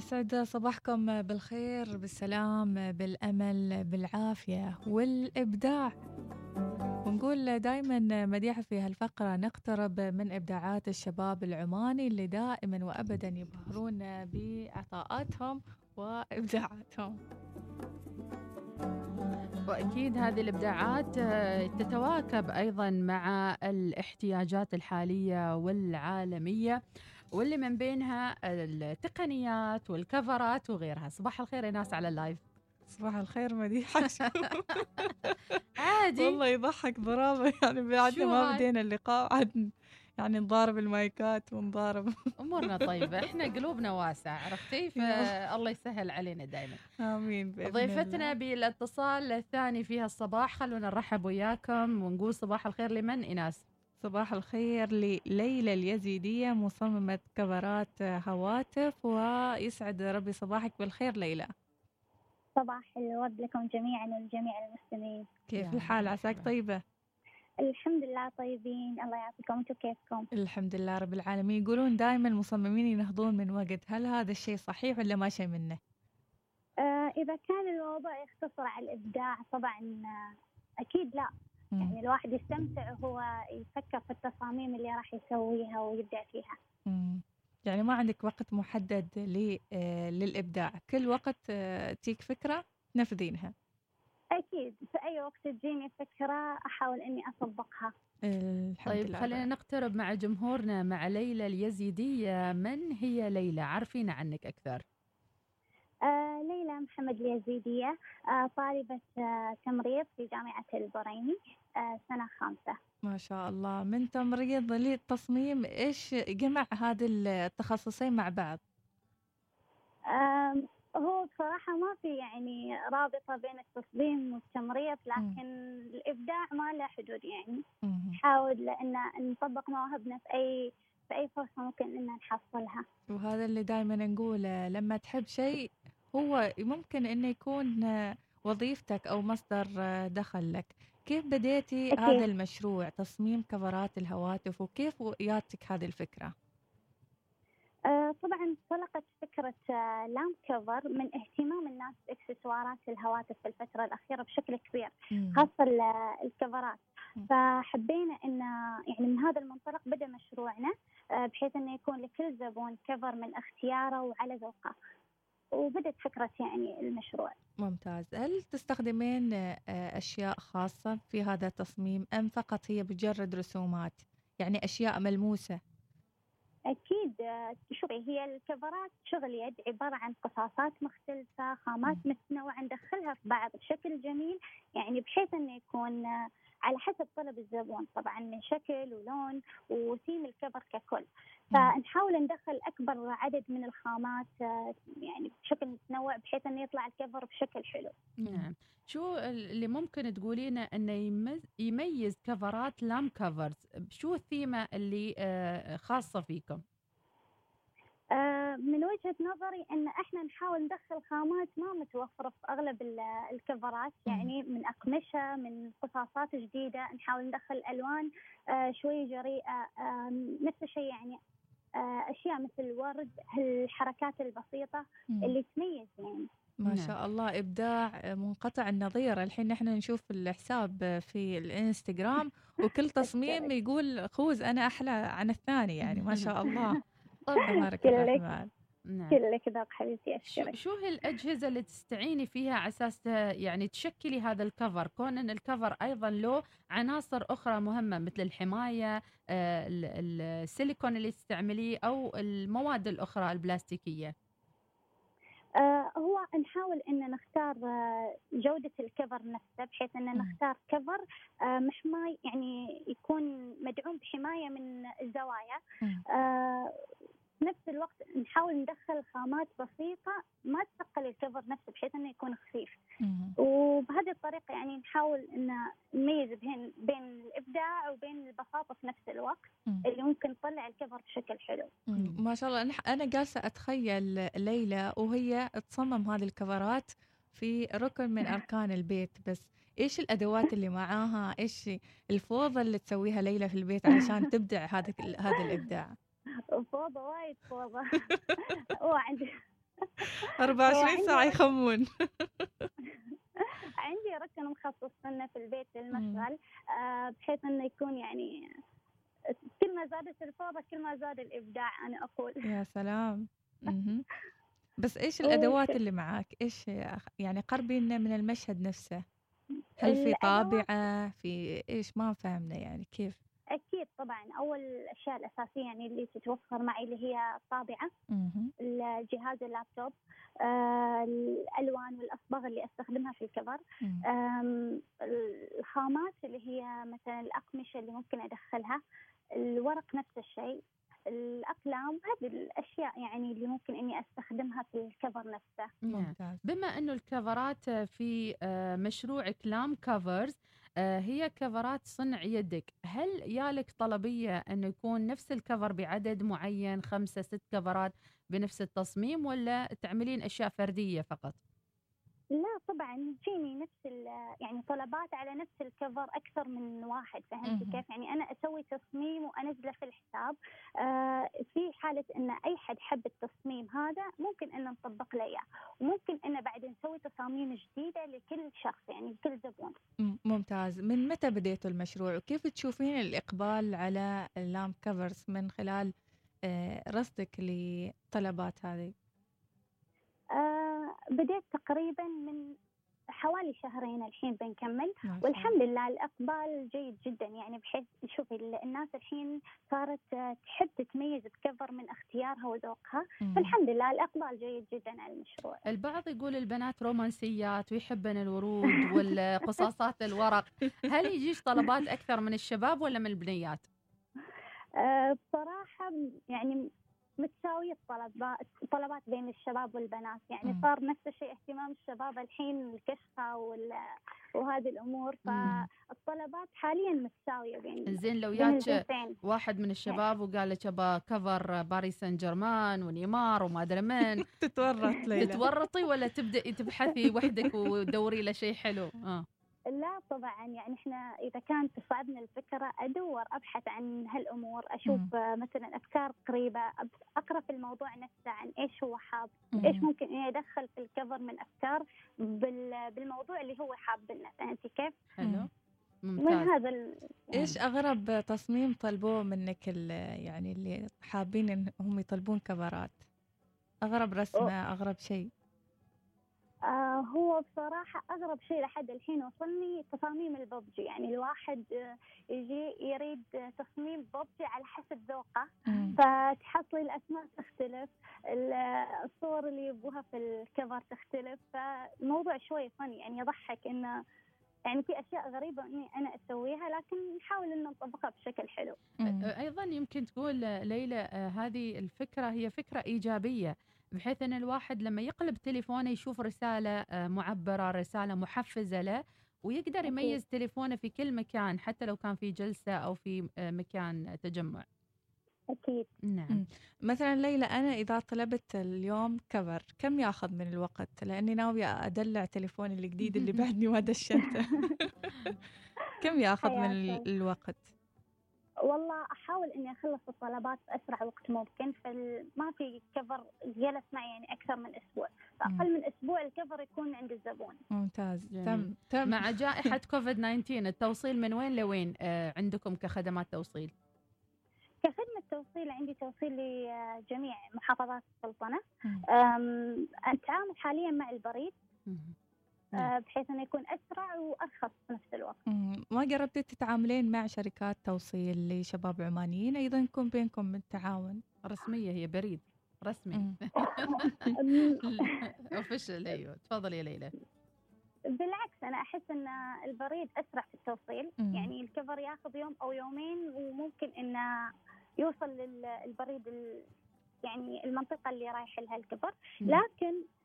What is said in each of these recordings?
يسعد صباحكم بالخير بالسلام بالأمل بالعافية والإبداع. ونقول دائما مديحة في هالفقرة نقترب من إبداعات الشباب العماني اللي دائما وأبدا يبهرون بعطاءاتهم وإبداعاتهم. وأكيد هذه الإبداعات آه، تتواكب أيضا مع الاحتياجات الحالية والعالمية. واللي من بينها التقنيات والكفرات وغيرها. صباح الخير يا ناس على اللايف. صباح الخير مديحة عادي. والله يضحك ضرابة. يعني بعد ما بدينا اللقاء عاد يعني نضارب المايكات ونضارب. أمورنا طيبة. إحنا قلوبنا واسعه عرفتي؟ فالله يسهل علينا دائما آمين بإذن ضيفتنا الله. بالاتصال الثاني في الصباح خلونا نرحب وياكم ونقول صباح الخير لمن؟ ايناس صباح الخير لليلى اليزيدية مصممة كفرات هواتف ويسعد ربي صباحك بالخير ليلى. صباح الورد لكم جميعا ولجميع المسلمين كيف الحال؟ عساك طيبة؟ الحمد لله طيبين. الله يعطيكم. أنتم كيفكم؟ الحمد لله رب العالمين. يقولون دائما المصممين ينهضون من وقت. هل هذا الشيء صحيح ولا ما شيء منه؟ آه إذا كان الموضوع يختصر على الإبداع طبعا آه، أكيد لا. يعني الواحد يستمتع وهو يفكر في التصاميم اللي راح يسويها ويبدع فيها. م. يعني ما عندك وقت محدد آه، للإبداع. كل وقت آه، تيك فكرة تنفذينها أكيد. في أي وقت تجيني فكرة أحاول إني أطبقها. طيب خلينا نقترب مع جمهورنا مع ليلى اليزيدية. من هي ليلى؟ عرفينا عنك أكثر. ليلى محمد اليزيدية آه طالبة آه تمريض في جامعة البريني آه سنة خامسة. ما شاء الله. من تمريض للتصميم إيش جمع هذه التخصصين مع بعض؟ هو بصراحة ما في يعني رابطة بين التصميم والتمريض لكن م. الإبداع ما له حدود يعني. نحاول أن نطبق مواهبنا في أي في أي فرصة ممكن أن نحصلها. وهذا اللي دائما نقوله لما تحب شيء هو ممكن أنه يكون وظيفتك أو مصدر دخل لك. كيف بديتي أكيد. هذا المشروع تصميم كفرات الهواتف وكيف جاتك هذه الفكرة؟ آه، طبعا انطلقت فكرة آه، لامب كفر من اهتمام الناس باكسسوارات الهواتف في الفترة الأخيرة بشكل كبير خاصة الكفرات. فحبينا إن يعني من هذا المنطلق بدأ مشروعنا آه، بحيث إنه يكون لكل زبون كفر من اختياره وعلى ذوقه. وبدت فكرة يعني المشروع. ممتاز. هل تستخدمين أشياء خاصة في هذا التصميم أم فقط هي مجرد رسومات؟ يعني أشياء ملموسة. أكيد شوفي هي الكفرات شغل يد عبارة عن قصاصات مختلفة خامات متنوعة ندخلها في بعض بشكل جميل يعني بحيث أنه يكون على حسب طلب الزبون طبعا من شكل ولون وسيم الكفر ككل فنحاول ندخل أكبر عدد من الخامات يعني بشكل متنوع بحيث إنه يطلع الكفر بشكل حلو. نعم، شو اللي ممكن تقولينا إنه يميز كفرات لام كفرز؟ شو الثيمة اللي آه، خاصة فيكم؟ آه، من وجهة نظري أن إحنا نحاول ندخل خامات ما متوفرة في أغلب الكفرات يعني من أقمشة من قصاصات جديدة نحاول ندخل ألوان آه، شوي جريئة نفس الشيء يعني آه، أشياء مثل الورد الحركات البسيطة اللي تميز يعني. ما نعم. شاء الله. إبداع منقطع النظير. الحين نحن نشوف الحساب في الإنستغرام وكل تصميم يقول خوز أنا أحلى عن الثاني يعني ما شاء الله. تبارك الرحمن نعم. كلك ذوق حبيبتي اشكرك شو هي الأجهزة اللي تستعيني فيها على أساس يعني تشكلي هذا الكفر؟ كون إن الكفر أيضا له عناصر أخرى مهمة مثل الحماية آه، السيليكون اللي تستعمليه أو المواد الأخرى البلاستيكية. آه هو نحاول إن نختار آه جودة الكفر نفسه بحيث إن نختار كفر محماي يعني يكون مدعوم بحماية من الزوايا. نفس الوقت نحاول ندخل خامات بسيطة ما تثقل الكفر نفسه بحيث إنه يكون خفيف. وبهذه الطريقة يعني نحاول إن نميز بين بين الإبداع وبين البساطة في نفس الوقت. اللي ممكن تطلع الكفر بشكل حلو. ما شاء الله أنا جالسة أتخيل ليلى وهي تصمم هذه الكفرات في ركن من أركان البيت بس إيش الأدوات اللي معاها إيش الفوضى اللي تسويها ليلى في البيت عشان تبدع هذا هذا الإبداع فوضى وايد فوضى. هو عندي 24 ساعة يخمون. عندي ركن مخصص لنا في البيت للمشغل. آه، بحيث إنه يكون يعني كل ما زادت الفوضى كل ما زاد الإبداع أنا أقول. يا سلام. بس إيش الأدوات اللي معاك؟ إيش يعني قربي لنا من المشهد نفسه. هل في طابعة؟ في إيش؟ ما فهمنا يعني كيف؟ أكيد طبعا أول الأشياء الأساسية يعني اللي تتوفر معي اللي هي الطابعة. الجهاز اللابتوب آه، الألوان والأصباغ اللي أستخدمها في الكفر الخامات اللي هي مثلا الأقمشة اللي ممكن أدخلها الورق نفس الشيء الأقلام هذه الأشياء يعني اللي ممكن إني أستخدمها في الكفر نفسه. ممتاز بما إنه الكفرات في آه، مشروع كلام كفرز هي كفرات صنع يدك. هل يالك طلبية أنه يكون نفس الكفر بعدد معين خمسة ست كفرات بنفس التصميم ولا تعملين أشياء فردية فقط؟ لا طبعا تجيني نفس يعني طلبات على نفس الكفر أكثر من واحد فهمتي. كيف؟ يعني أنا أسوي تصميم وأنزله في الحساب. آه في حالة أن أي حد حب التصميم هذا ممكن أن نطبق له إياه وممكن أن بعد نسوي تصاميم جديدة لكل شخص يعني لكل زبون. ممتاز. من متى بديتوا المشروع؟ وكيف تشوفين الإقبال على اللام كفرز من خلال آه، رصدك للطلبات هذه؟ بديت تقريبا من حوالي شهرين الحين بنكمل. والحمد لله الإقبال جيد جدا يعني بحيث شوفي ال- الناس الحين صارت تحب تتميز بكفر من اختيارها وذوقها. فالحمد لله الإقبال جيد جدا على المشروع. البعض يقول البنات رومانسيات ويحبن الورود والقصاصات الورق. هل يجيش طلبات أكثر من الشباب ولا من البنيات؟ آه بصراحة يعني متساوية الطلبات الطلبات بين الشباب والبنات. يعني. صار نفس الشيء اهتمام الشباب الحين الكشخة وال... وهذه الأمور. فالطلبات حاليا متساوية بين زين لو الجنسين. واحد من الشباب وقال لك ابى كفر باريس سان جيرمان ونيمار وما أدري من. تتورط ليلى. تتورطي ولا تبدأي تبحثي وحدك وتدوري له شيء حلو؟ آه. لا طبعا يعني إحنا إذا كانت تصعبنا الفكرة أدور أبحث عن هالأمور أشوف مم. مثلا أفكار قريبة أقرأ في الموضوع نفسه عن إيش هو حاب مم. إيش ممكن اني ادخل في الكفر من أفكار بال- بالموضوع اللي هو حاب لنا. فهمتي كيف؟ حلو. من ممتاز. هذا ال... إيش أغرب تصميم طلبوه منك ال- يعني اللي حابين إن هم يطلبون كفرات؟ أغرب رسمة أغرب شيء؟ آه هو بصراحة أغرب شيء لحد الحين وصلني تصاميم الببجي. يعني الواحد آه، يجي يريد تصميم ببجي على حسب ذوقه. فتحصلي الأسماء تختلف ال- الصور اللي يبوها في الكفر تختلف. فالموضوع شوي فني يعني يضحك إنه يعني في أشياء غريبة إني أنا أسويها لكن نحاول إن نطبقها بشكل حلو. مم. أيضا يمكن تقول ليلى آه، هذه الفكرة هي فكرة إيجابية. بحيث إن الواحد لما يقلب تليفونه يشوف رسالة آه، معبرة رسالة محفزة له ويقدر أكيد. يميز تليفونه في كل مكان حتى لو كان في جلسة أو في آه، مكان تجمع أكيد نعم. مثلا ليلى أنا إذا طلبت اليوم كفر كم ياخذ من الوقت لأني ناويه أدلع تليفوني الجديد اللي بعدني ما دشنته كم ياخذ من. الوقت والله أحاول إني أخلص الطلبات بأسرع وقت ممكن فما في كفر جلس معي يعني أكثر من أسبوع. فأقل من أسبوع الكفر يكون عند الزبون. ممتاز. جميل. تم تم. مع جائحة كوفيد 19 التوصيل من وين لوين؟ آه، عندكم كخدمات توصيل؟ كخدمة توصيل عندي توصيل لجميع محافظات. أم، اتعامل حاليا مع البريد. نعم. بحيث إنه يكون أسرع وأرخص في نفس الوقت. ما قربتي تتعاملين مع شركات توصيل لشباب عمانيين؟ أيضا يكون بينكم التعاون. رسمية هي بريد. رسمي. اوفيشال أيوه. تفضلي يا ليلى. بالعكس أنا أحس إن البريد أسرع في التوصيل. مم. يعني الكفر ياخذ يوم أو يومين وممكن انه يوصل للبريد ال- يعني المنطقة اللي رايح لها الكفر نعم. لكن آه،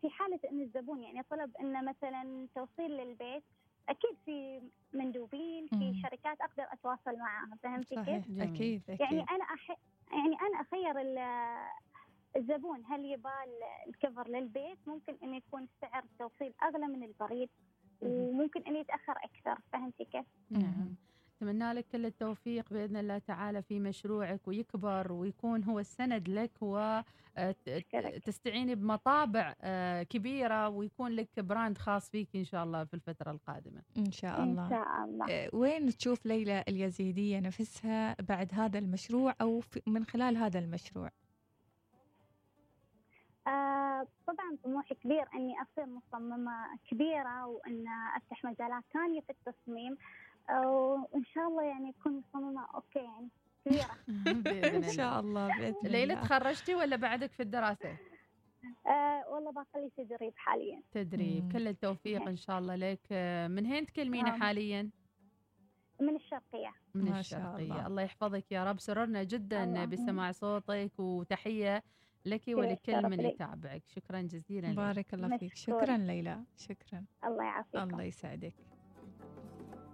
في حالة إن الزبون يعني طلب إنه مثلا توصيل للبيت أكيد في مندوبين. في شركات أقدر أتواصل معاها فهمتي كيف؟ جميل. أكيد يعني أكيد أنا أح... يعني أنا أخير ال- الزبون هل يبغى الكفر للبيت ممكن إنه يكون سعر التوصيل أغلى من البريد. وممكن إنه يتأخر أكثر فهمتي كيف؟ نعم نتمنى لك كل التوفيق بإذن الله تعالى في مشروعك ويكبر ويكون هو السند لك وتستعيني بمطابع آه، كبيرة ويكون لك brand خاص فيك إن شاء الله في الفترة القادمة. إن شاء الله. إن شاء الله. آه، وين تشوف ليلى اليزيديه نفسها بعد هذا المشروع أو من خلال هذا المشروع؟ آه طبعا طموحي كبير إني أصير مصممة كبيرة وإن أفتح مجالات ثانية في التصميم وان شاء الله يعني اكون مصممه أوكي يعني كبيرة. بإذن إن شاء الله. بإذن الله. ليلى تخرجتي ولا بعدك في الدراسة؟ آه والله باقي لي تدريب حاليا. تدريب. كل التوفيق إن شاء الله لك. من هين تكلمينا آه. حاليا؟ من الشرقية. من ما الشرقية. الله. الله يحفظك يا رب. سررنا جدا الله. بسماع صوتك وتحية لك ولكل من يتابعك. شكرا جزيلا بارك الله فيك. شكرا ليلى. شكرا. الله يعافيك. الله يسعدك.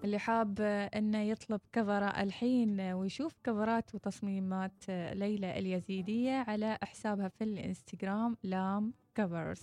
اللي حاب إنه يطلب كفرة الحين ويشوف كفرات وتصميمات ليلى اليزيدية على حسابها في الإنستغرام لام كفرز.